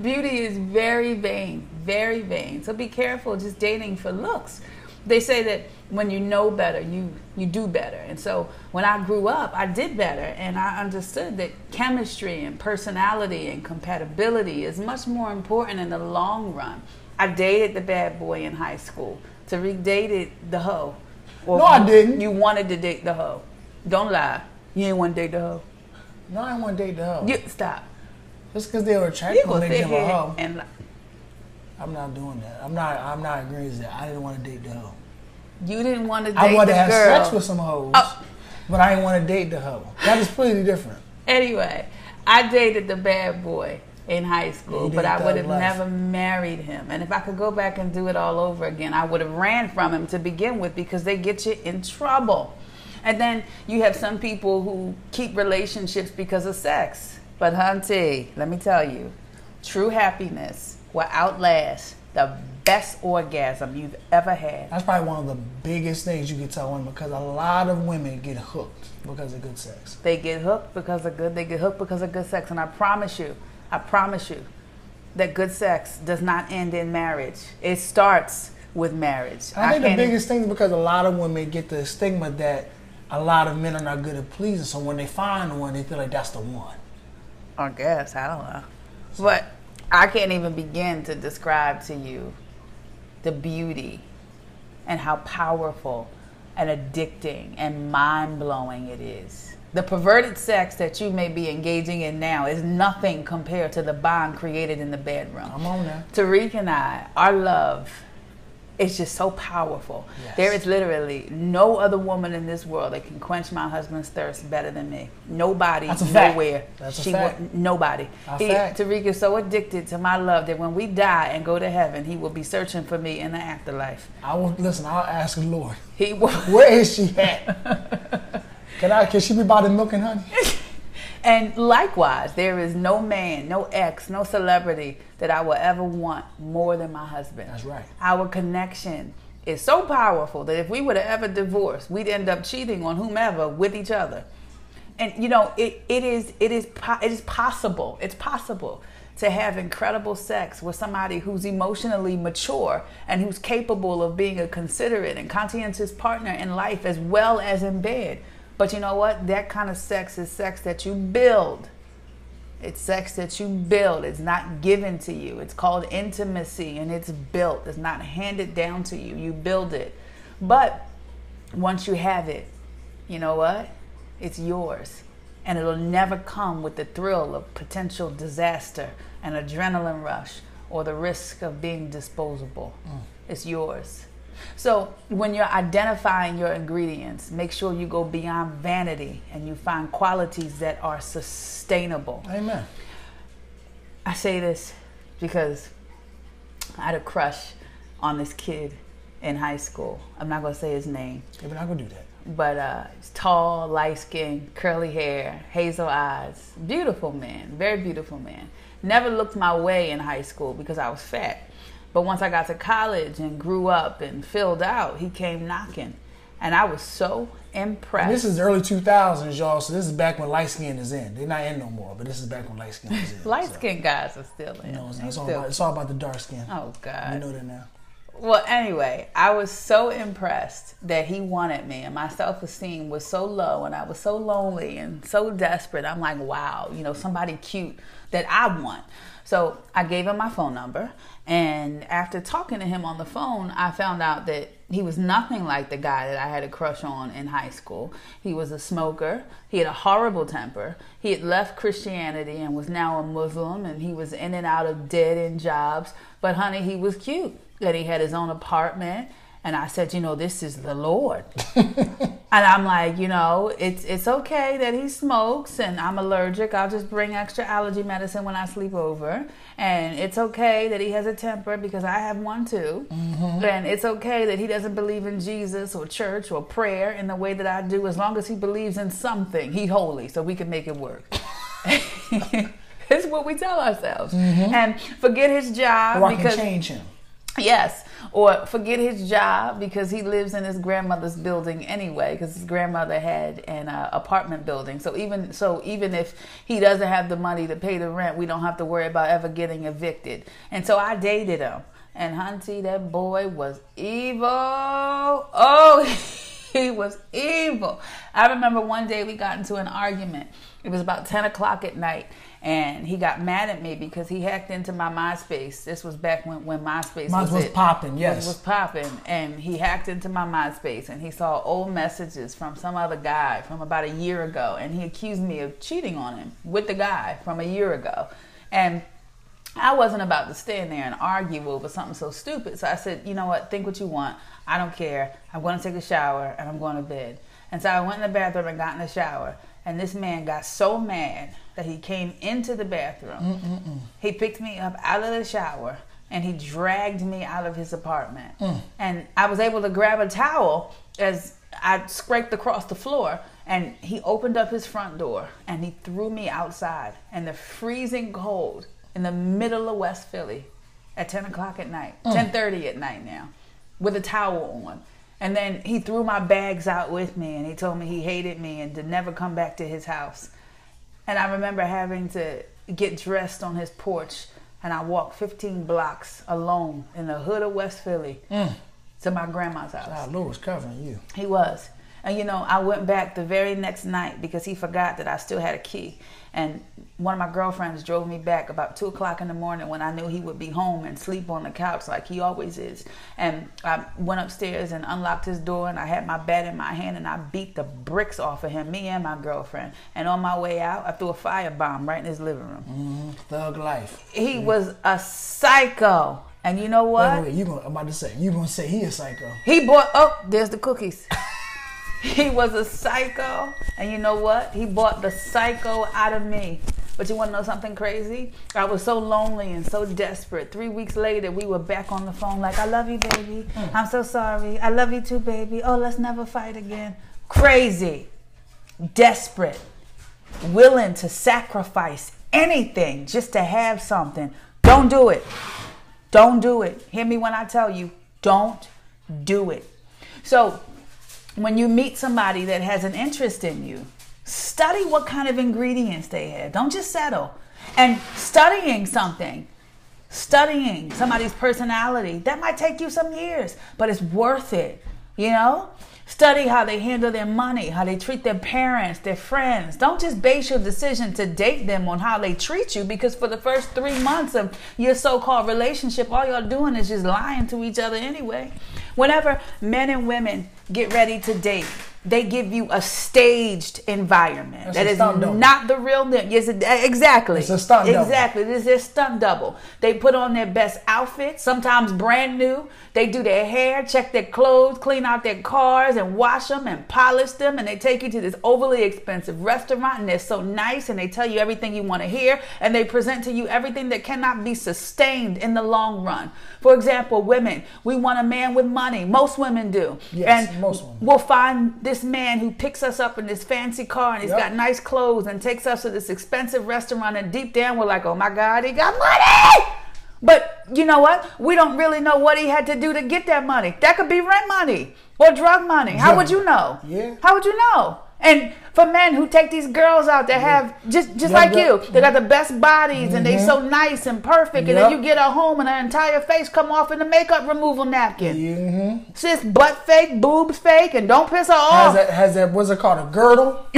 Beauty is very vain, very vain. So be careful just dating for looks. They say that when you know better, you you do better. And so when I grew up, I did better, and I understood that chemistry and personality and compatibility is much more important in the long run. I dated the bad boy in high school. Tariq dated the hoe. Or No, I didn't. You wanted to date the hoe. Don't lie. You didn't want to date the hoe. No, I didn't want to date the hoe. You stop. Just because they were will don't make them a hoe. and li- I'm not doing that. I'm not. I'm not agreeing with that. I didn't want to date the hoe. you didn't want to date I wanted to have girl. sex with some hoes, Oh. but I didn't want to date the hoe. That is completely different. Anyway, I dated the bad boy in high school, but I would have never married him. And if I could go back and do it all over again, I would have ran from him to begin with because they get you in trouble. And then you have some people who keep relationships because of sex. But hunty, let me tell you, true happiness will outlast the best orgasm you've ever had. That's probably one of the biggest things you can tell women because a lot of women get hooked because of good sex. They get hooked because of good. They get hooked because of good sex, and I promise you, I promise you, that good sex does not end in marriage. It starts with marriage. I think the biggest thing is because a lot of women get the stigma that a lot of men are not good at pleasing. So when they find one, they feel like that's the one. I guess I don't know, but I can't even begin to describe to you the beauty and how powerful and addicting and mind blowing it is. The perverted sex that you may be engaging in now is nothing compared to the bond created in the bedroom. Come on now. Tariq and I, our love is just so powerful. Yes. There is literally no other woman in this world that can quench my husband's thirst better than me. Nobody, That's nowhere. That's a she fact. Will, nobody. A He, fact. Tariq is so addicted to my love that when we die and go to heaven, he will be searching for me in the afterlife. I will listen. I'll ask the Lord, He will. where is she at? [laughs] can I? Can she be the milk and honey? [laughs] And likewise, there is no man, no ex, no celebrity that I will ever want more than my husband. That's right. Our connection is so powerful that if we were to ever divorce, we'd end up cheating on whomever with each other. And you know, it, it is it is po- it is possible. It's possible to have incredible sex with somebody who's emotionally mature and who's capable of being a considerate and conscientious partner in life as well as in bed. But you know what? That kind of sex is sex that you build. It's sex that you build. It's not given to you. It's called intimacy and it's built. It's not handed down to you. You build it. But once you have it, you know what? It's yours. And it'll never come with the thrill of potential disaster, an adrenaline rush, or the risk of being disposable. Mm. It's yours. So when you're identifying your ingredients, make sure you go beyond vanity and you find qualities that are sustainable. Amen. I say this because I had a crush on this kid in high school. I'm not gonna say his name, Yeah, We're not gonna do that. but uh, he's tall, light skinned, curly hair, hazel eyes, beautiful man, very beautiful man. Never looked my way in high school because I was fat. But once I got to college and grew up and filled out, he came knocking, and I was so impressed. This is early 2000s, y'all. So this is back when light skin is in. They're not in no more, but this is back when light skin is in. [laughs] light so, skinned guys are still in. You know, it's, it's all still- about, it's all about the dark skin. oh God. You know that now. Well, anyway, I was so impressed that he wanted me, and my self esteem was so low, and I was so lonely and so desperate. I'm like, wow, you know, somebody cute that I want. So I gave him my phone number, and after talking to him on the phone, I found out that he was nothing like the guy that I had a crush on in high school. He was a smoker, he had a horrible temper, he had left Christianity and was now a Muslim, and he was in and out of dead end jobs. But honey, he was cute that he had his own apartment. And I said, you know, this is the Lord. [laughs] and I'm like, you know, it's it's okay that he smokes and I'm allergic. I'll just bring extra allergy medicine when I sleep over. And it's okay that he has a temper because I have one too. Mm-hmm. And it's okay that he doesn't believe in Jesus or church or prayer in the way that I do, as long as he believes in something. He's holy, so we can make it work. [laughs] [laughs] it's what we tell ourselves. Mm-hmm. And forget his job Or I can because change him. Yes, or forget his job because he lives in his grandmother's building anyway. Because his grandmother had an uh, apartment building, so even so, even if he doesn't have the money to pay the rent, we don't have to worry about ever getting evicted. And so I dated him, and Hunty, that boy was evil. Oh, [laughs] he was evil. I remember one day we got into an argument. It was about ten o'clock at night, and he got mad at me because he hacked into my MySpace. This was back when, when MySpace Mine was, was popping, yes. was popping, and he hacked into my MySpace and he saw old messages from some other guy from about a year ago, and he accused me of cheating on him with the guy from a year ago, and. I wasn't about to stand there and argue over something so stupid. So I said, you know what? Think what you want. I don't care. I'm going to take a shower and I'm going to bed. And so I went in the bathroom and got in the shower. And this man got so mad that he came into the bathroom. He picked me up out of the shower and he dragged me out of his apartment. Mm. And I was able to grab a towel as I scraped across the floor. And he opened up his front door and he threw me outside in the freezing cold in the middle of West Philly at 10 o'clock at night, mm. 10.30 at night now, with a towel on. And then he threw my bags out with me and he told me he hated me and to never come back to his house. And I remember having to get dressed on his porch and I walked 15 blocks alone in the hood of West Philly to my grandma's house. Ah, Lord was covering you. He was. And you know, I went back the very next night because he forgot that I still had a key. And one of my girlfriends drove me back about two o'clock in the morning when I knew he would be home and sleep on the couch like he always is. And I went upstairs and unlocked his door and I had my bat in my hand and I beat the bricks off of him, me and my girlfriend. And on my way out, I threw a firebomb right in his living room. Mhm. Thug life. He was a psycho. And you know what? Wait, wait, you gonna, I'm about to say, you gonna say he a psycho. He bought oh, there's the cookies. [laughs] he was a psycho, and you know what? He bought the psycho out of me. But you want to know something crazy? I was so lonely and so desperate. Three weeks later, we were back on the phone, like, I love you, baby. Hmm. I'm so sorry. I love you too, baby. Oh, let's never fight again. Crazy, desperate, willing to sacrifice anything just to have something. Don't do it. Don't do it. Hear me when I tell you, don't do it. So, when you meet somebody that has an interest in you, study what kind of ingredients they have. Don't just settle. And studying something, studying somebody's personality, that might take you some years, but it's worth it. You know? Study how they handle their money, how they treat their parents, their friends. Don't just base your decision to date them on how they treat you because for the first three months of your so called relationship, all y'all doing is just lying to each other anyway. Whenever men and women get ready to date, they give you a staged environment. That's that a is double. not the real them. Yes, eh, exactly. It's a stunt double. Exactly. This is their stunt double. They put on their best outfits, sometimes brand new. They do their hair, check their clothes, clean out their cars, and wash them and polish them. And they take you to this overly expensive restaurant, and they're so nice, and they tell you everything you want to hear, and they present to you everything that cannot be sustained in the long run. For example, women, we want a man with money. Most women do. Yes, and most women. we'll find this man who picks us up in this fancy car and he's Yep. got nice clothes and takes us to this expensive restaurant and deep down we're like, oh my God, he got money. But you know what? We don't really know what he had to do to get that money. That could be rent money or drug money. How would you know? Yeah. How would you know? And for men who take these girls out that have just just Yeah, like yeah. you, they got the best bodies and they so nice and perfect, and then you get her home and her entire face come off in the makeup removal napkin. Mm-hmm. Sis, butt fake, boobs fake, and don't piss her Has off. that has that what's it called a girdle? [laughs]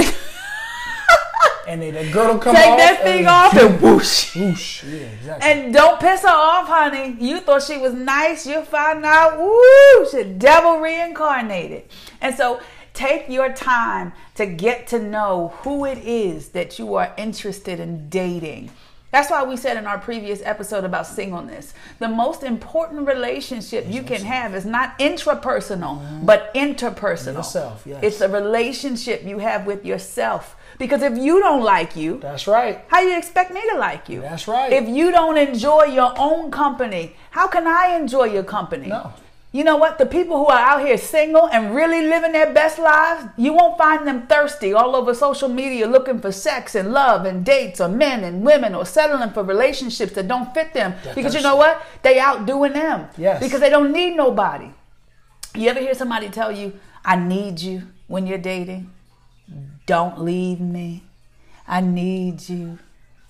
and then the girdle come Take off. that thing and- off and whoosh. Whoosh. Yeah, exactly. And don't piss her off, honey. You thought she was nice. You'll find out, woo, she's devil reincarnated. And so take your time to get to know who it is that you are interested in dating. That's why we said in our previous episode about singleness the most important relationship you can have is not intrapersonal, mm-hmm. but interpersonal. Yourself, yes. It's a relationship you have with yourself. Because if you don't like you, That's right. how you expect me to like you? That's right. If you don't enjoy your own company, how can I enjoy your company? No. You know what? The people who are out here single and really living their best lives, you won't find them thirsty all over social media looking for sex and love and dates or men and women or settling for relationships that don't fit them. They're because you know what? They outdoing them. Yes. Because they don't need nobody. You ever hear somebody tell you, I need you when you're dating? Don't leave me. I need you.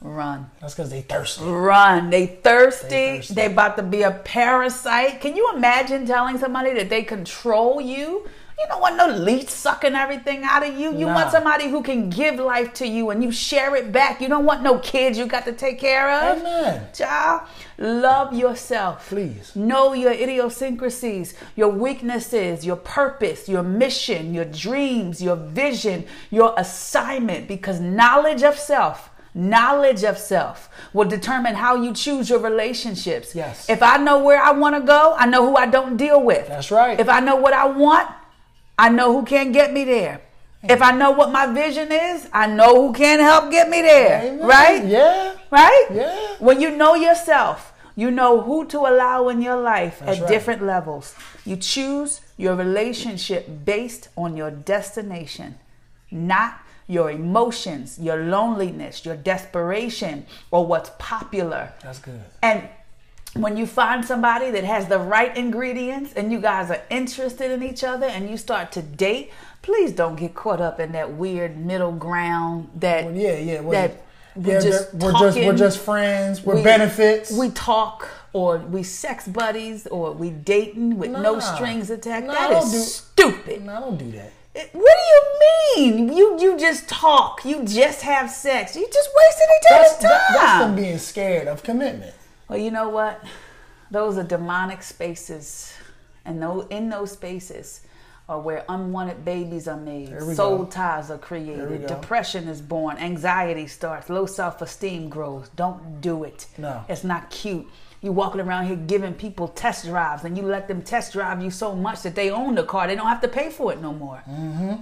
Run. That's because they thirsty. Run. They thirsty. They They about to be a parasite. Can you imagine telling somebody that they control you? You don't want no leech sucking everything out of you. You Nah. want somebody who can give life to you and you share it back. You don't want no kids you got to take care of. Amen. Child, love yourself. Please. Know your idiosyncrasies, your weaknesses, your purpose, your mission, your dreams, your vision, your assignment, because knowledge of self, knowledge of self will determine how you choose your relationships. Yes. If I know where I want to go, I know who I don't deal with. That's right. If I know what I want, I know who can't get me there. If I know what my vision is, I know who can help get me there. Amen. Right? Yeah. Right? Yeah. When you know yourself, you know who to allow in your life That's at right. different levels. You choose your relationship based on your destination, not your emotions, your loneliness, your desperation, or what's popular. That's good. And when you find somebody that has the right ingredients and you guys are interested in each other and you start to date, please don't get caught up in that weird middle ground that Well, yeah, yeah. Well, that we're just we're just we're just friends. We're we- benefits. We talk or we sex buddies or we dating with no strings attached. Nah, that don't is do- stupid. no, I don't do that. What do you mean? You you just talk. You just have sex. You just wasted each That's, other's that, that's time. them being scared of commitment. Well, you know what? Those are demonic spaces, and those in those spaces are where unwanted babies are made, soul go. ties are created, depression is born, anxiety starts, low self-esteem grows. Don't do it. No. it's not cute. You walking around here giving people test drives, and you let them test drive you so much that they own the car, they don't have to pay for it no more. Mm-hmm.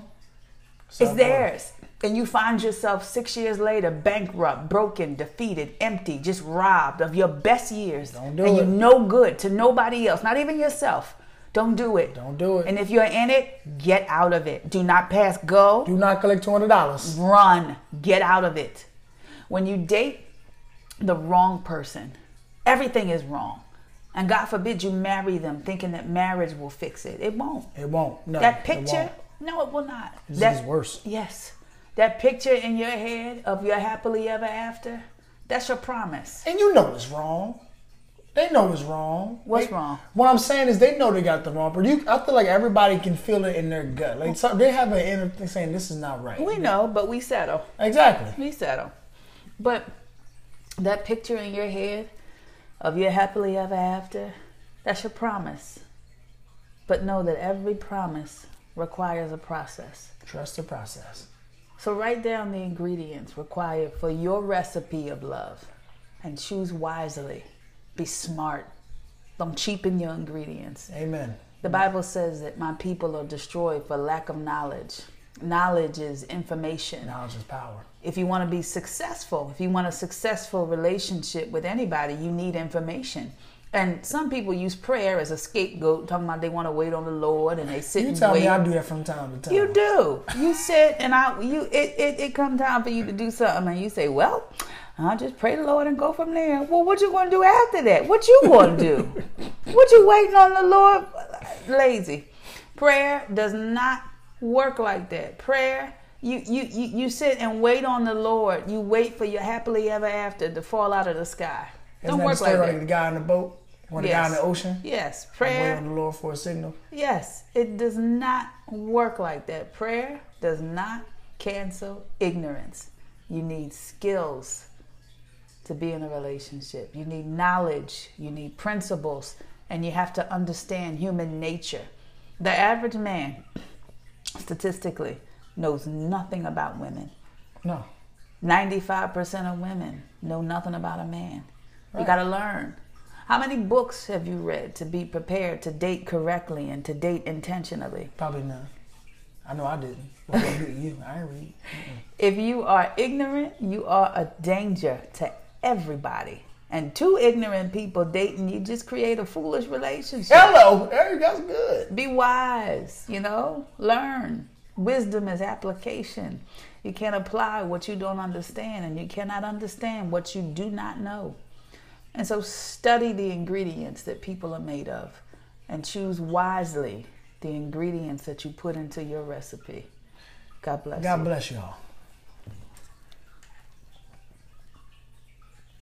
It's Self-worth. theirs. And you find yourself six years later bankrupt, broken, defeated, empty, just robbed of your best years. Don't do and it. you're no good to nobody else, not even yourself. Don't do it. Don't do it. And if you're in it, get out of it. Do not pass go. Do not collect two hundred dollars. Run. Get out of it. When you date the wrong person, everything is wrong. And God forbid you marry them thinking that marriage will fix it. It won't. It won't. No, That picture, won't. no, it will not. It's that, worse. Yes. That picture in your head of your happily ever after, that's your promise. And you know it's wrong. They know it's wrong. What's They- wrong? What I'm saying is they know they got the wrong. But you, I feel like everybody can feel it in their gut. Like so they have an inner thing saying this is not right. We know, but we settle. Exactly. We settle. But that picture in your head of your happily ever after, that's your promise. But know that every promise requires a process. Trust the process. So write down the ingredients required for your recipe of love and choose wisely. Be smart. Don't cheapen your ingredients. Amen. The Bible says that my people are destroyed for lack of knowledge. Knowledge is information. Knowledge is power. If you want to be successful, if you want a successful relationship with anybody, you need information. And some people use prayer as a scapegoat, talking about they want to wait on the Lord and they sit You tell wait. me I do that from time to time. You do. You sit and I you it, it, it come time for you to do something and you say, Well, I'll just pray the Lord and go from there. Well, what you gonna do after that? What you gonna do? [laughs] what you waiting on the Lord? Lazy. Prayer does not work like that. Prayer you, you, you, you sit and wait on the Lord. You wait for your happily ever after to fall out of the sky. Isn't Don't that the work story like that. the guy in the boat or the guy in the ocean? Yes, Wait prayer on the Lord for a signal. Yes, it does not work like that. Prayer does not cancel ignorance. You need skills to be in a relationship. You need knowledge, you need principles, and you have to understand human nature. The average man, statistically, knows nothing about women. No. 95% of women know nothing about a man. You got to learn. How many books have you read to be prepared to date correctly and to date intentionally? Probably none. I know I didn't. Well, you, you, I read. If you are ignorant, you are a danger to everybody. And two ignorant people dating, you just create a foolish relationship. Hello, Eric, that's good. Be wise, you know, learn. Wisdom is application. You can't apply what you don't understand, and you cannot understand what you do not know. And so, study the ingredients that people are made of and choose wisely the ingredients that you put into your recipe. God bless God you. bless y'all.